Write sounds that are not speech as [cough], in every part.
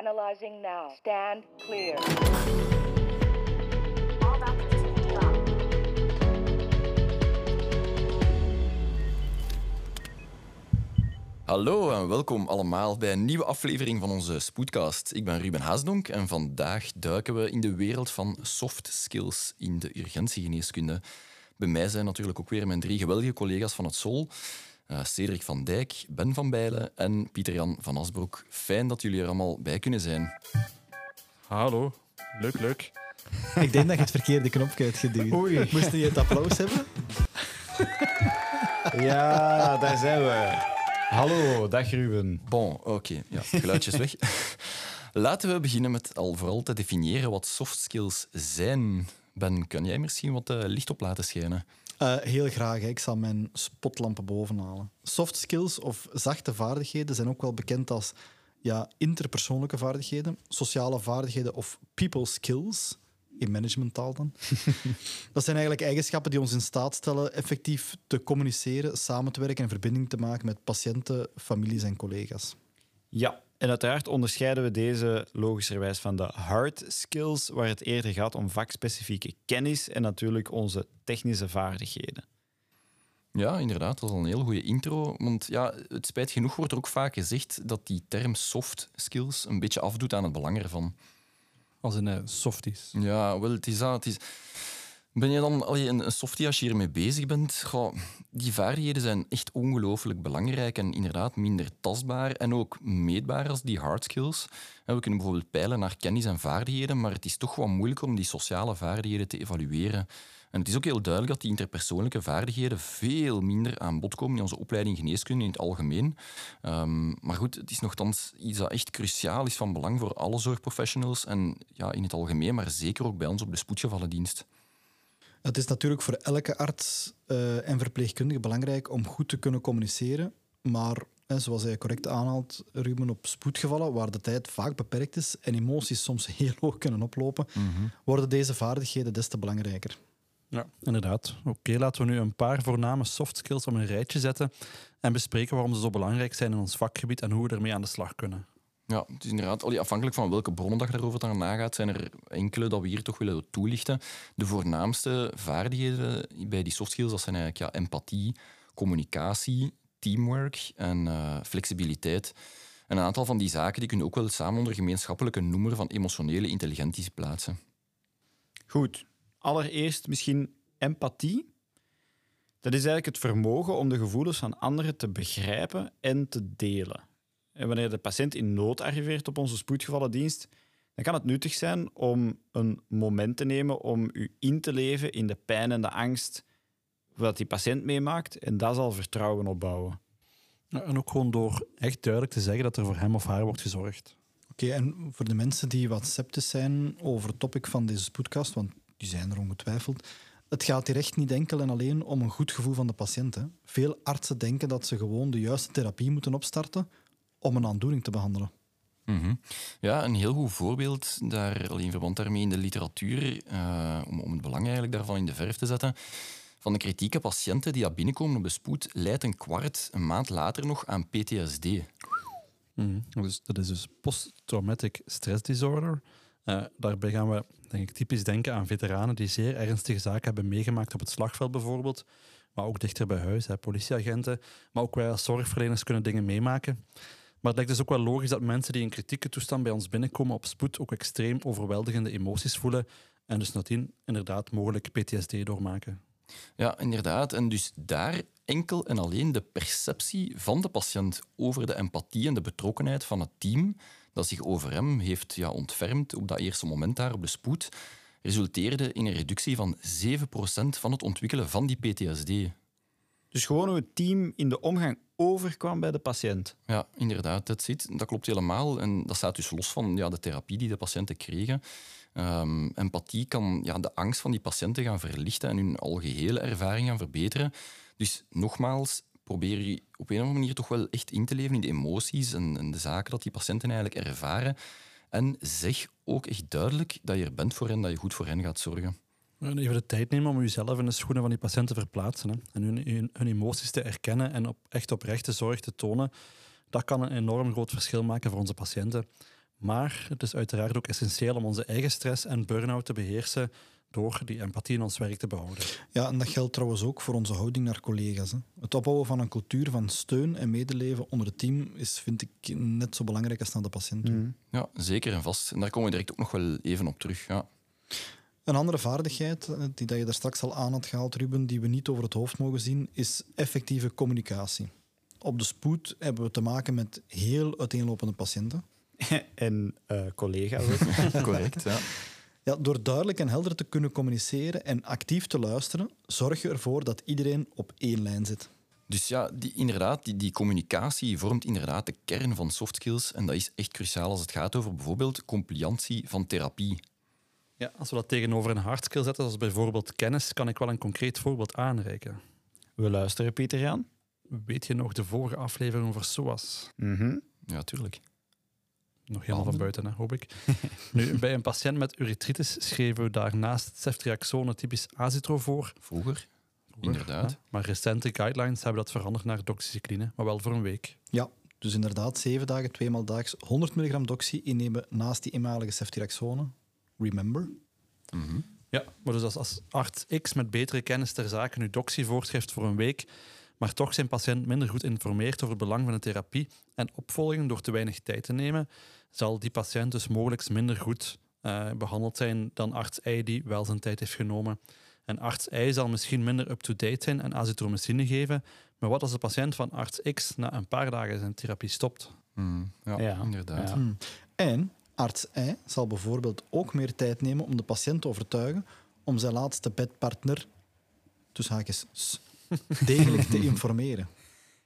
Analyzing now. Stand clear. Hallo en welkom allemaal bij een nieuwe aflevering van onze Spoedcast. Ik ben Ruben Haasdonk en vandaag duiken we in de wereld van soft skills in de urgentiegeneeskunde. Bij mij zijn natuurlijk ook weer mijn drie geweldige collega's van het SOL. Uh, Cedric van Dijk, Ben van Bijlen en Pieter-Jan van Asbroek. Fijn dat jullie er allemaal bij kunnen zijn. Hallo, leuk, leuk. [laughs] Ik denk dat je het verkeerde knopje uitgeduwd. Oei. Moest je het applaus hebben? [laughs] Ja, daar zijn we. Hallo, dag Ruben. Bon, oké. Ja, geluidjes weg. [laughs] Laten we beginnen met al vooral te definiëren wat soft skills zijn. Ben, kan jij misschien wat uh, licht op laten schijnen? Uh, heel graag. Hè. Ik zal mijn spotlampen bovenhalen. Soft skills of zachte vaardigheden zijn ook wel bekend als ja, interpersoonlijke vaardigheden, sociale vaardigheden of people skills. In managementtaal dan. [laughs] dat zijn eigenlijk eigenschappen die ons in staat stellen effectief te communiceren, samen te werken en verbinding te maken met patiënten, families en collega's. Ja, en uiteraard onderscheiden we deze logischerwijs van de hard skills, waar het eerder gaat om vakspecifieke kennis en natuurlijk onze technische vaardigheden. Ja, inderdaad, dat is al een heel goede intro. Want ja, het spijt genoeg wordt er ook vaak gezegd dat die term soft skills een beetje afdoet aan het belang ervan. Als een uh, softies. Ja, wel, het is dat. Het is... Ben je dan allee, een softie als je hiermee bezig bent? Die vaardigheden zijn echt ongelooflijk belangrijk en inderdaad minder tastbaar en ook meetbaar als die hard skills. We kunnen bijvoorbeeld peilen naar kennis en vaardigheden, maar het is toch wat moeilijker om die sociale vaardigheden te evalueren. En het is ook heel duidelijk dat die interpersoonlijke vaardigheden veel minder aan bod komen in onze opleiding geneeskunde in het algemeen. Um, maar goed, het is nogthans iets dat echt cruciaal is van belang voor alle zorgprofessionals en ja, in het algemeen, maar zeker ook bij ons op de spoedgevallendienst. Het is natuurlijk voor elke arts uh, en verpleegkundige belangrijk om goed te kunnen communiceren. Maar zoals hij correct aanhaalt, Ruben, op spoedgevallen, waar de tijd vaak beperkt is en emoties soms heel hoog kunnen oplopen, mm worden deze vaardigheden des te belangrijker. Ja, inderdaad. Oké, laten we nu een paar voorname soft skills op een rijtje zetten en bespreken waarom ze zo belangrijk zijn in ons vakgebied en hoe we ermee aan de slag kunnen. Ja, het is inderdaad, afhankelijk van welke bronnen dat je daarover dan nagaat, zijn er enkele dat we hier toch willen toelichten. De voornaamste vaardigheden bij die soft skills dat zijn eigenlijk ja, empathie, communicatie, teamwork en uh, flexibiliteit. En een aantal van die zaken die kunnen ook wel samen onder gemeenschappelijke noemer van emotionele intelligentie plaatsen. Goed, allereerst misschien empathie. Dat is eigenlijk het vermogen om de gevoelens van anderen te begrijpen en te delen. En wanneer de patiënt in nood arriveert op onze spoedgevallendienst, dan kan het nuttig zijn om een moment te nemen om u in te leven in de pijn en de angst wat die patiënt meemaakt. En dat zal vertrouwen opbouwen. en ook gewoon door echt duidelijk te zeggen dat er voor hem of haar wordt gezorgd. Oké, en voor de mensen die wat sceptisch zijn over het topic van deze spoedkast, want die zijn er ongetwijfeld. Het gaat hier echt niet enkel en alleen om een goed gevoel van de patiënt. Hè. Veel artsen denken dat ze gewoon de juiste therapie moeten opstarten om een aandoening te behandelen. Mhm. Ja, een heel goed voorbeeld daar, in verband daarmee in de literatuur, uh, om, om het belang eigenlijk daarvan in de verf te zetten. Van de kritieke patiënten die binnenkomen op de spoed, leidt een kwart een maand later nog aan PTSD. Mm dus, dat is dus post-traumatic stress disorder. Uh, daarbij gaan we denk ik, typisch denken aan veteranen die zeer ernstige zaken hebben meegemaakt op het slagveld bijvoorbeeld, maar ook dichter bij huis, hè, politieagenten. Maar ook wij als zorgverleners kunnen dingen meemaken. Maar het lijkt dus ook wel logisch dat mensen die in kritieke toestand bij ons binnenkomen op spoed ook extreem overweldigende emoties voelen en dus nadien inderdaad mogelijk PTSD doormaken. Ja, inderdaad. En dus daar enkel en alleen de perceptie van de patiënt over de empathie en de betrokkenheid van het team dat zich over hem heeft ja, ontfermd op dat eerste moment daar op de spoed, resulteerde in een reductie van 7% van het ontwikkelen van die PTSD. Dus gewoon hoe het team in de omgang overkwam bij de patiënt. Ja, inderdaad, dat, zit, dat klopt helemaal. En dat staat dus los van ja, de therapie die de patiënten kregen. Um, empathie kan ja, de angst van die patiënten gaan verlichten en hun algehele ervaring gaan verbeteren. Dus nogmaals, probeer je op een of andere manier toch wel echt in te leven in de emoties en, en de zaken dat die patiënten eigenlijk ervaren. En zeg ook echt duidelijk dat je er bent voor hen, dat je goed voor hen gaat zorgen. Even de tijd nemen om jezelf in de schoenen van die patiënten te verplaatsen. Hè. En hun, hun, emoties te erkennen en op, echt oprechte zorg te tonen. Dat kan een enorm groot verschil maken voor onze patiënten. Maar het is uiteraard ook essentieel om onze eigen stress en burn-out te beheersen door die empathie in ons werk te behouden. Ja, en dat geldt trouwens ook voor onze houding naar collega's. Hè. Het opbouwen van een cultuur van steun en medeleven onder het team is, vind ik, net zo belangrijk als naar de patiënt. toe. Mhm. Ja, zeker en vast. En daar komen we direct ook nog wel even op terug. Ja. Een andere vaardigheid, eh, die dat je daar straks al aan had gehaald, Ruben, die we niet over het hoofd mogen zien, is effectieve communicatie. Op de spoed hebben we te maken met heel uiteenlopende patiënten. [laughs] en eh, collega's ook. [laughs] Correct, ja. [laughs] Ja, door duidelijk en helder te kunnen communiceren en actief te luisteren, zorg je ervoor dat iedereen op één lijn zit. Dus ja, die, inderdaad, die, die communicatie vormt inderdaad de kern van soft skills. En dat is echt cruciaal als het gaat over bijvoorbeeld compliantie van therapie. Ja, als we dat tegenover een hard skill zetten, zoals bijvoorbeeld kennis, kan ik wel een concreet voorbeeld aanreiken. We luisteren, Pieter Jan. Weet je nog de vorige aflevering over SOAS? Mhm. Ja, tuurlijk. Nog helemaal van buiten, hè, hoop ik. [laughs] nu, bij een patiënt met uretritis schreven we daarnaast ceftriaxone typisch azitro voor. Vroeger, inderdaad. Ja, maar recente guidelines hebben dat veranderd naar doxycycline, maar wel voor een week. Ja, dus inderdaad, zeven dagen, tweemaal daags, 100 milligram doxy innemen naast die eenmalige ceftriaxone. Remember? Mhm. Ja, maar dus als, als arts X met betere kennis ter zake nu doxy voorschrijft voor een week, maar toch zijn patiënt minder goed informeert over het belang van de therapie en opvolging door te weinig tijd te nemen, zal die patiënt dus mogelijk minder goed eh, behandeld zijn dan arts Y die wel zijn tijd heeft genomen. En arts Y zal misschien minder up-to-date zijn en azitromycine geven, maar wat als de patiënt van arts X na een paar dagen zijn therapie stopt? Mhm. Ja, Ja, inderdaad. ja. Hmm. En arts zal bijvoorbeeld ook meer tijd nemen om de patiënt te overtuigen om zijn laatste bedpartner, tussen haakjes, degelijk te informeren.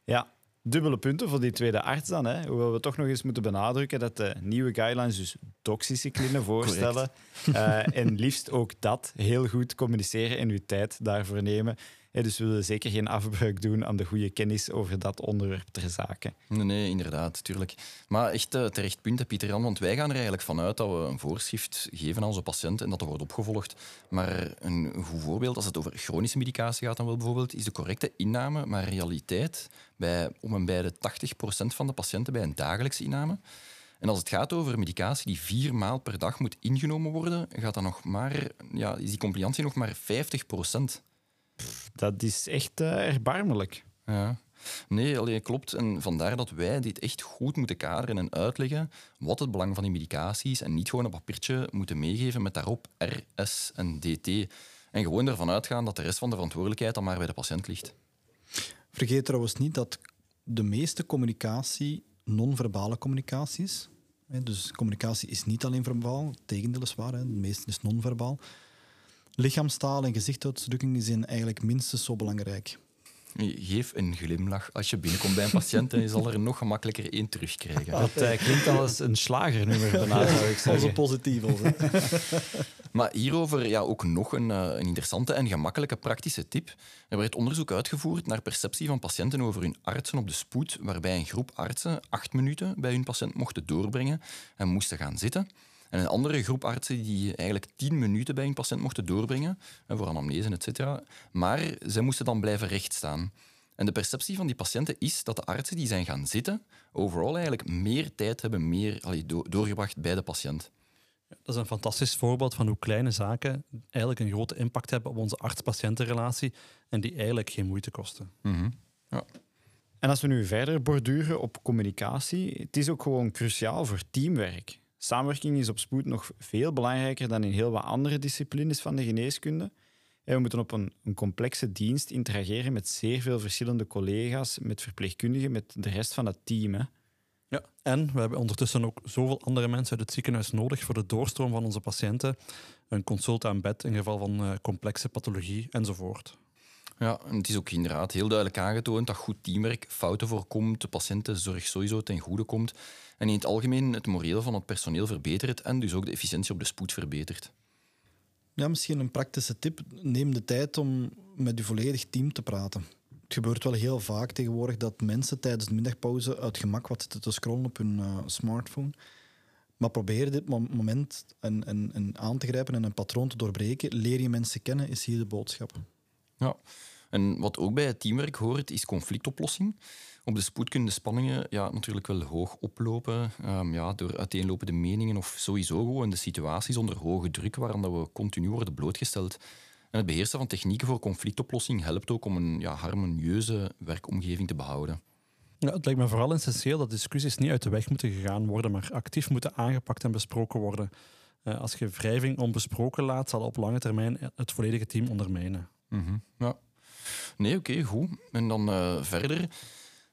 Ja, dubbele punten voor die tweede arts dan. Hè. Hoewel we toch nog eens moeten benadrukken dat de nieuwe guidelines dus doxycycline [laughs] voorstellen. Eh, en liefst ook dat heel goed communiceren en uw tijd daarvoor nemen. Dus we willen zeker geen afbreuk doen aan de goede kennis over dat onderwerp ter zake. Nee, nee, inderdaad, tuurlijk. Maar echt eh, terecht punt, Pieter Jan, want wij gaan er eigenlijk vanuit dat we een voorschrift geven aan onze patiënt en dat er wordt opgevolgd. Maar een goed voorbeeld, als het over chronische medicatie gaat dan wel bijvoorbeeld, is de correcte inname, maar realiteit bij om en bij de 80% van de patiënten bij een dagelijkse inname. En als het gaat over medicatie die vier maal per dag moet ingenomen worden, gaat dat nog maar, ja, is die compliantie nog maar 50%. Dat is echt eh, erbarmelijk. Ja. Nee, alleen klopt. En vandaar dat wij dit echt goed moeten kaderen en uitleggen wat het belang van die medicatie is en niet gewoon een papiertje moeten meegeven met daarop R, S en DT. En gewoon ervan uitgaan dat de rest van de verantwoordelijkheid dan maar bij de patiënt ligt. Vergeet trouwens niet dat de meeste communicatie non-verbale communicatie is. Hè, Dus communicatie is niet alleen verbaal, het tegendeel is waar, hè, de meeste is non-verbaal. Lichaamstaal en gezichtsuitdrukking zijn eigenlijk minstens zo belangrijk. Geef een glimlach als je binnenkomt bij een patiënt en je zal er nog gemakkelijker één terugkrijgen. Dat eh, klinkt als een slagernummer [laughs] daarna, zou ik zeggen. positief. Onze. [laughs] Maar hierover ja, ook nog een, eh, een interessante en gemakkelijke praktische tip. Er werd onderzoek uitgevoerd naar perceptie van patiënten over hun artsen op de spoed, waarbij een groep artsen acht minuten bij hun patiënt mochten doorbrengen en moesten gaan zitten. En een andere groep artsen die eigenlijk tien minuten bij hun patiënt mochten doorbrengen, voor anamnese, et cetera. Maar zij moesten dan blijven rechtstaan. En de perceptie van die patiënten is dat de artsen die zijn gaan zitten, overal eigenlijk meer tijd hebben meer, allee, do- doorgebracht bij de patiënt. Dat is een fantastisch voorbeeld van hoe kleine zaken eigenlijk een grote impact hebben op onze arts-patiëntenrelatie en die eigenlijk geen moeite kosten. Mhm. En als we nu verder borduren op communicatie, het is ook gewoon cruciaal voor teamwerk. Samenwerking is op spoed nog veel belangrijker dan in heel wat andere disciplines van de geneeskunde. En we moeten op een, een complexe dienst interageren met zeer veel verschillende collega's, met verpleegkundigen, met de rest van het team. Hè. Ja. En we hebben ondertussen ook zoveel andere mensen uit het ziekenhuis nodig voor de doorstroom van onze patiënten. Een consult aan bed in geval van eh, complexe pathologie enzovoort. Ja, en het is ook inderdaad heel duidelijk aangetoond dat goed teamwerk fouten voorkomt, de patiëntenzorg sowieso ten goede komt en in het algemeen het moreel van het personeel verbetert en dus ook de efficiëntie op de spoed verbetert. Ja, misschien een praktische tip. Neem de tijd om met je volledig team te praten. Het gebeurt wel heel vaak tegenwoordig dat mensen tijdens de middagpauze uit gemak wat zitten te scrollen op hun eh, smartphone. Maar probeer dit mo- moment en, en, en aan te grijpen en een patroon te doorbreken. Leer je mensen kennen, is hier de boodschap. Ja. En wat ook bij het teamwerk hoort, is conflictoplossing. Op de spoed kunnen de spanningen ja, natuurlijk wel hoog oplopen ehm, ja, door uiteenlopende meningen of sowieso gewoon de situaties onder hoge druk waaraan we continu worden blootgesteld. En het beheersen van technieken voor conflictoplossing helpt ook om een ja, harmonieuze werkomgeving te behouden. Ja, het lijkt me vooral essentieel dat discussies niet uit de weg moeten gegaan worden, maar actief moeten aangepakt en besproken worden. Eh, als je wrijving onbesproken laat, zal op lange termijn het volledige team ondermijnen. Mhm, Ja. Nee, oké, goed. En dan eh, verder.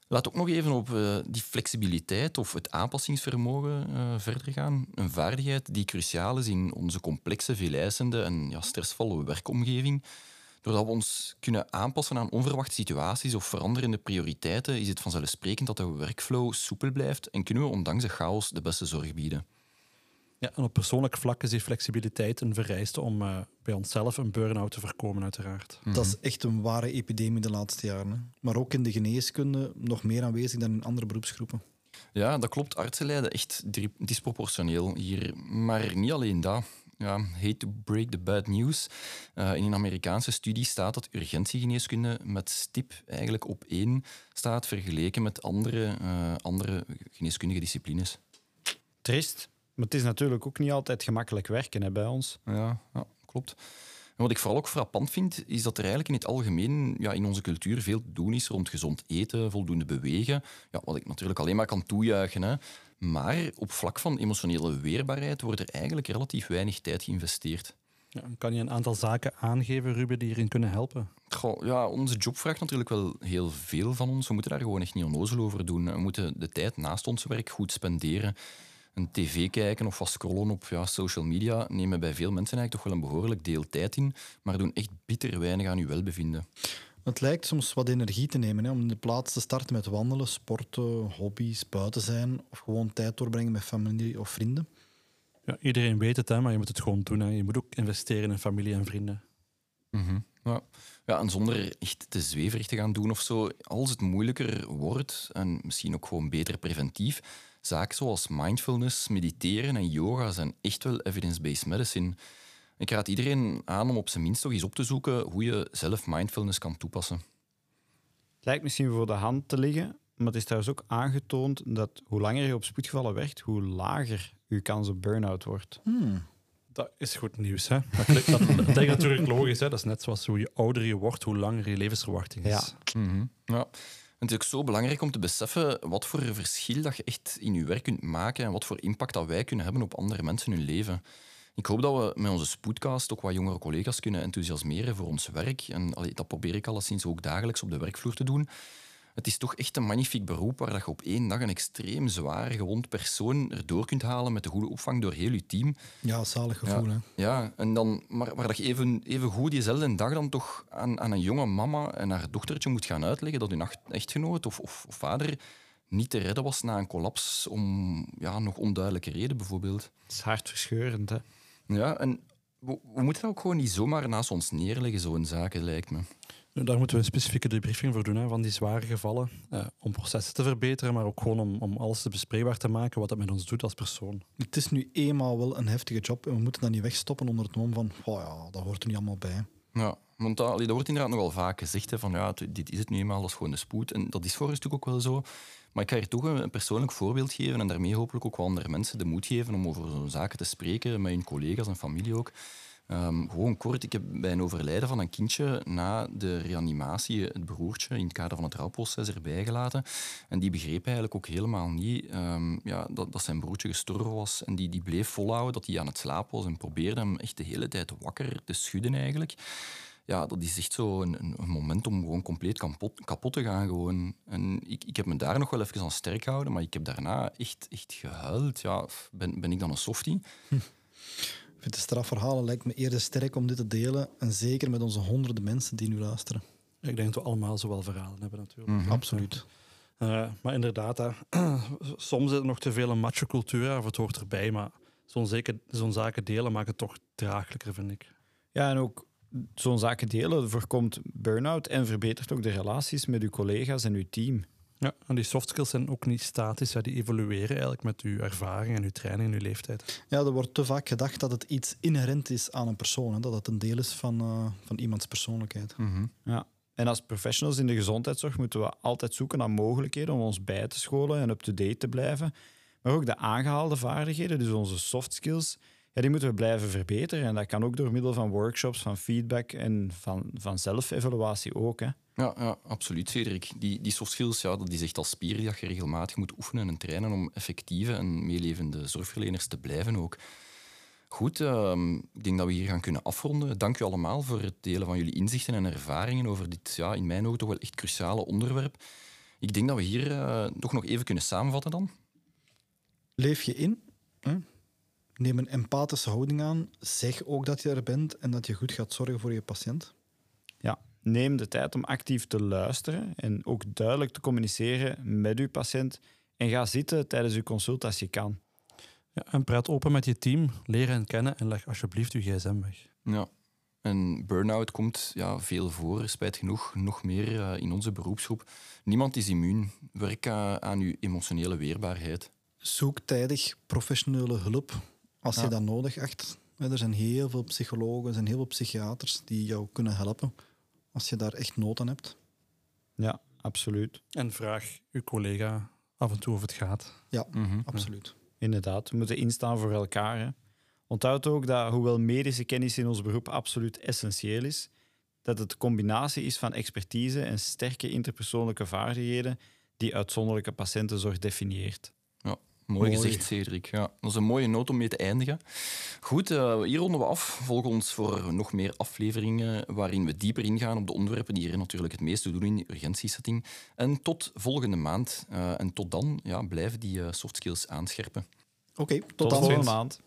Laat ook nog even op eh, die flexibiliteit of het aanpassingsvermogen eh, verder gaan. Een vaardigheid die cruciaal is in onze complexe, veeleisende en ja, stressvolle werkomgeving. Doordat we ons kunnen aanpassen aan onverwachte situaties of veranderende prioriteiten, is het vanzelfsprekend dat de workflow soepel blijft en kunnen we ondanks de chaos de beste zorg bieden. Ja, en op persoonlijk vlak is die flexibiliteit een vereiste om eh, bij onszelf een burn-out te voorkomen, uiteraard. Dat is echt een ware epidemie de laatste jaren. Hè. Maar ook in de geneeskunde nog meer aanwezig dan in andere beroepsgroepen. Ja, dat klopt. Artsen lijden echt disproportioneel hier. Maar niet alleen dat. Ja, hate to break the bad news. Eh, in een Amerikaanse studie staat dat urgentiegeneeskunde met stip eigenlijk op één staat vergeleken met andere, eh, andere geneeskundige disciplines. Trist. Maar het is natuurlijk ook niet altijd gemakkelijk werken hè, bij ons. Ja, ja klopt. En wat ik vooral ook frappant vind, is dat er eigenlijk in het algemeen ja, in onze cultuur veel te doen is rond gezond eten, voldoende bewegen. Ja, wat ik natuurlijk alleen maar kan toejuichen. Hè. Maar op vlak van emotionele weerbaarheid wordt er eigenlijk relatief weinig tijd geïnvesteerd. Ja, kan je een aantal zaken aangeven, Ruben, die hierin kunnen helpen? Goh, ja, onze job vraagt natuurlijk wel heel veel van ons. We moeten daar gewoon echt niet onnozel over doen. We moeten de tijd naast ons werk goed spenderen. Een tv kijken of wat scrollen op ja, social media nemen bij veel mensen eigenlijk toch wel een behoorlijk deel tijd in, maar doen echt bitter weinig aan uw welbevinden. Het lijkt soms wat energie te nemen hè, om in de plaats te starten met wandelen, sporten, hobby's, buiten zijn of gewoon tijd doorbrengen met familie of vrienden. Ja, iedereen weet het, hè, maar je moet het gewoon doen. Hè. Je moet ook investeren in familie en vrienden. Mhm, Ja. Ja, en zonder echt te zweverig te gaan doen of zo, als het moeilijker wordt en misschien ook gewoon beter preventief, zaken zoals mindfulness, mediteren en yoga zijn echt wel evidence-based medicine. Ik raad iedereen aan om op zijn minst toch eens op te zoeken hoe je zelf mindfulness kan toepassen. Het lijkt misschien voor de hand te liggen, maar het is trouwens ook aangetoond dat hoe langer je op spoedgevallen werkt, hoe lager je kans op burn-out wordt. Hmm. Dat is goed nieuws. Hè? Dat, klinkt- dat, lijkt natuurlijk logisch. Hè? Dat is net zoals hoe je ouder je wordt, hoe langer je levensverwachting is. Ja. En het is zo belangrijk om te beseffen wat voor verschil dat je echt in je werk kunt maken en wat voor impact dat wij kunnen hebben op andere mensen in hun leven. Ik hoop dat we met onze spoedcast ook wat jongere collega's kunnen enthousiasmeren voor ons werk. En dat probeer ik alleszins ook dagelijks op de werkvloer te doen. Het is toch echt een magnifiek beroep waar dat je op één dag een extreem zwaar gewond persoon erdoor kunt halen met de goede opvang door heel je team. Ja, zalig gevoel. Hè. Ja, en dan, maar waar dat je even, even goed diezelfde dag dan toch aan, aan een jonge mama en haar dochtertje moet gaan uitleggen dat hun nacht- echtgenoot of, of, of vader niet te redden was na een collaps om ja, nog onduidelijke reden bijvoorbeeld. Het is hartverscheurend, hè? Ja, en we, we moeten dat ook gewoon niet zomaar naast ons neerleggen, zo'n zaken, lijkt me. Daar moeten we een specifieke debriefing voor doen, hè, van die zware gevallen. eh, om processen te verbeteren, maar ook gewoon om, om alles te bespreekbaar te maken wat dat met ons doet als persoon. Het is nu eenmaal wel een heftige job en we moeten dat niet wegstoppen onder het mom van oh ja, dat hoort er niet allemaal bij. Ja, want dat, dat wordt inderdaad nogal vaak gezegd, hè, van ja, dit is het nu eenmaal, dat is gewoon de spoed. En dat is voor een stuk ook wel zo. Maar ik ga hier toch een, een persoonlijk voorbeeld geven en daarmee hopelijk ook wel andere mensen de moed geven om over zo'n zaken te spreken, met hun collega's en familie ook. Ehm, gewoon kort, ik heb bij een overlijden van een kindje na de reanimatie het broertje in het kader van het rouwproces erbij gelaten. En die begreep eigenlijk ook helemaal niet ehm, ja, dat, dat zijn broertje gestorven was. En die, die bleef volhouden dat hij aan het slapen was en probeerde hem echt de hele tijd wakker te schudden eigenlijk ja, dat is echt zo een, moment om gewoon compleet kapot, kapot te gaan. Gewoon. En ik, ik heb me daar nog wel even aan sterk gehouden, maar ik heb daarna echt, echt gehuild. Ja, ben, ben ik dan een softie? [laughs] Ik vind de strafverhalen lijkt me eerder sterk om dit te delen en zeker met onze honderden mensen die nu luisteren. Ik denk dat we allemaal zowel verhalen hebben natuurlijk. Mhm. Absoluut. Eh, maar inderdaad, hè, [clears throat] soms is er nog te veel een macho-cultuur, of het hoort erbij, maar zo'n zeker- zo'n zaken delen maakt het toch draaglijker, vind ik. Ja, en ook zo'n zaken delen voorkomt burn-out en verbetert ook de relaties met uw collega's en uw team. Ja, en die soft skills zijn ook niet statisch, hè, die evolueren eigenlijk met uw ervaring en uw training en uw leeftijd. Ja, er wordt te vaak gedacht dat het iets inherent is aan een persoon, hè, dat het een deel is van, eh, van iemands persoonlijkheid. Mhm. Ja. En als professionals in de gezondheidszorg moeten we altijd zoeken naar mogelijkheden om ons bij te scholen en up-to-date te blijven. Maar ook de aangehaalde vaardigheden, dus onze soft skills, ja, die moeten we blijven verbeteren. En dat kan ook door middel van workshops, van feedback en van, van zelfevaluatie ook. Hè. Ja, ja, absoluut, Cedric. Die, die soft skills, ja, dat is echt als spier die je regelmatig moet oefenen en trainen om effectieve en meelevende zorgverleners te blijven ook. Goed, ehm, ik denk dat we hier gaan kunnen afronden. Dank u allemaal voor het delen van jullie inzichten en ervaringen over dit, ja, in mijn ogen toch wel echt cruciale onderwerp. Ik denk dat we hier eh, toch nog even kunnen samenvatten dan. Leef je in. Hè? Neem een empathische houding aan. Zeg ook dat je er bent en dat je goed gaat zorgen voor je patiënt. Ja, neem de tijd om actief te luisteren en ook duidelijk te communiceren met uw patiënt. En ga zitten tijdens uw consult als je kan. Ja, en praat open met je team, leer hen kennen en leg alsjeblieft je gsm weg. Ja. En burn-out komt ja, veel voor, spijt genoeg, nog meer eh, in onze beroepsgroep. Niemand is immuun. Werk eh, aan uw emotionele weerbaarheid. Zoek tijdig professionele hulp als Ja. je dat nodig acht. Er zijn heel veel psychologen, er zijn heel veel psychiaters die jou kunnen helpen als je daar echt nood aan hebt. Ja, absoluut. En vraag uw collega af en toe of het gaat. Ja, Mhm. absoluut. Inderdaad, we moeten instaan voor elkaar. Hè. Onthoud ook dat, hoewel medische kennis in ons beroep absoluut essentieel is, dat het de combinatie is van expertise en sterke interpersoonlijke vaardigheden die uitzonderlijke patiëntenzorg definieert. Mooi, Mooi. gezegd, Cedric. Ja, dat is een mooie noot om mee te eindigen. Goed, eh, hier ronden we af. Volg ons voor nog meer afleveringen waarin we dieper ingaan op de onderwerpen die er natuurlijk het meeste doen in de urgentiesetting. En tot volgende maand. Eh, en tot dan ja, blijven die eh, soft skills aanscherpen. Oké, tot, Tot dan. volgende maand.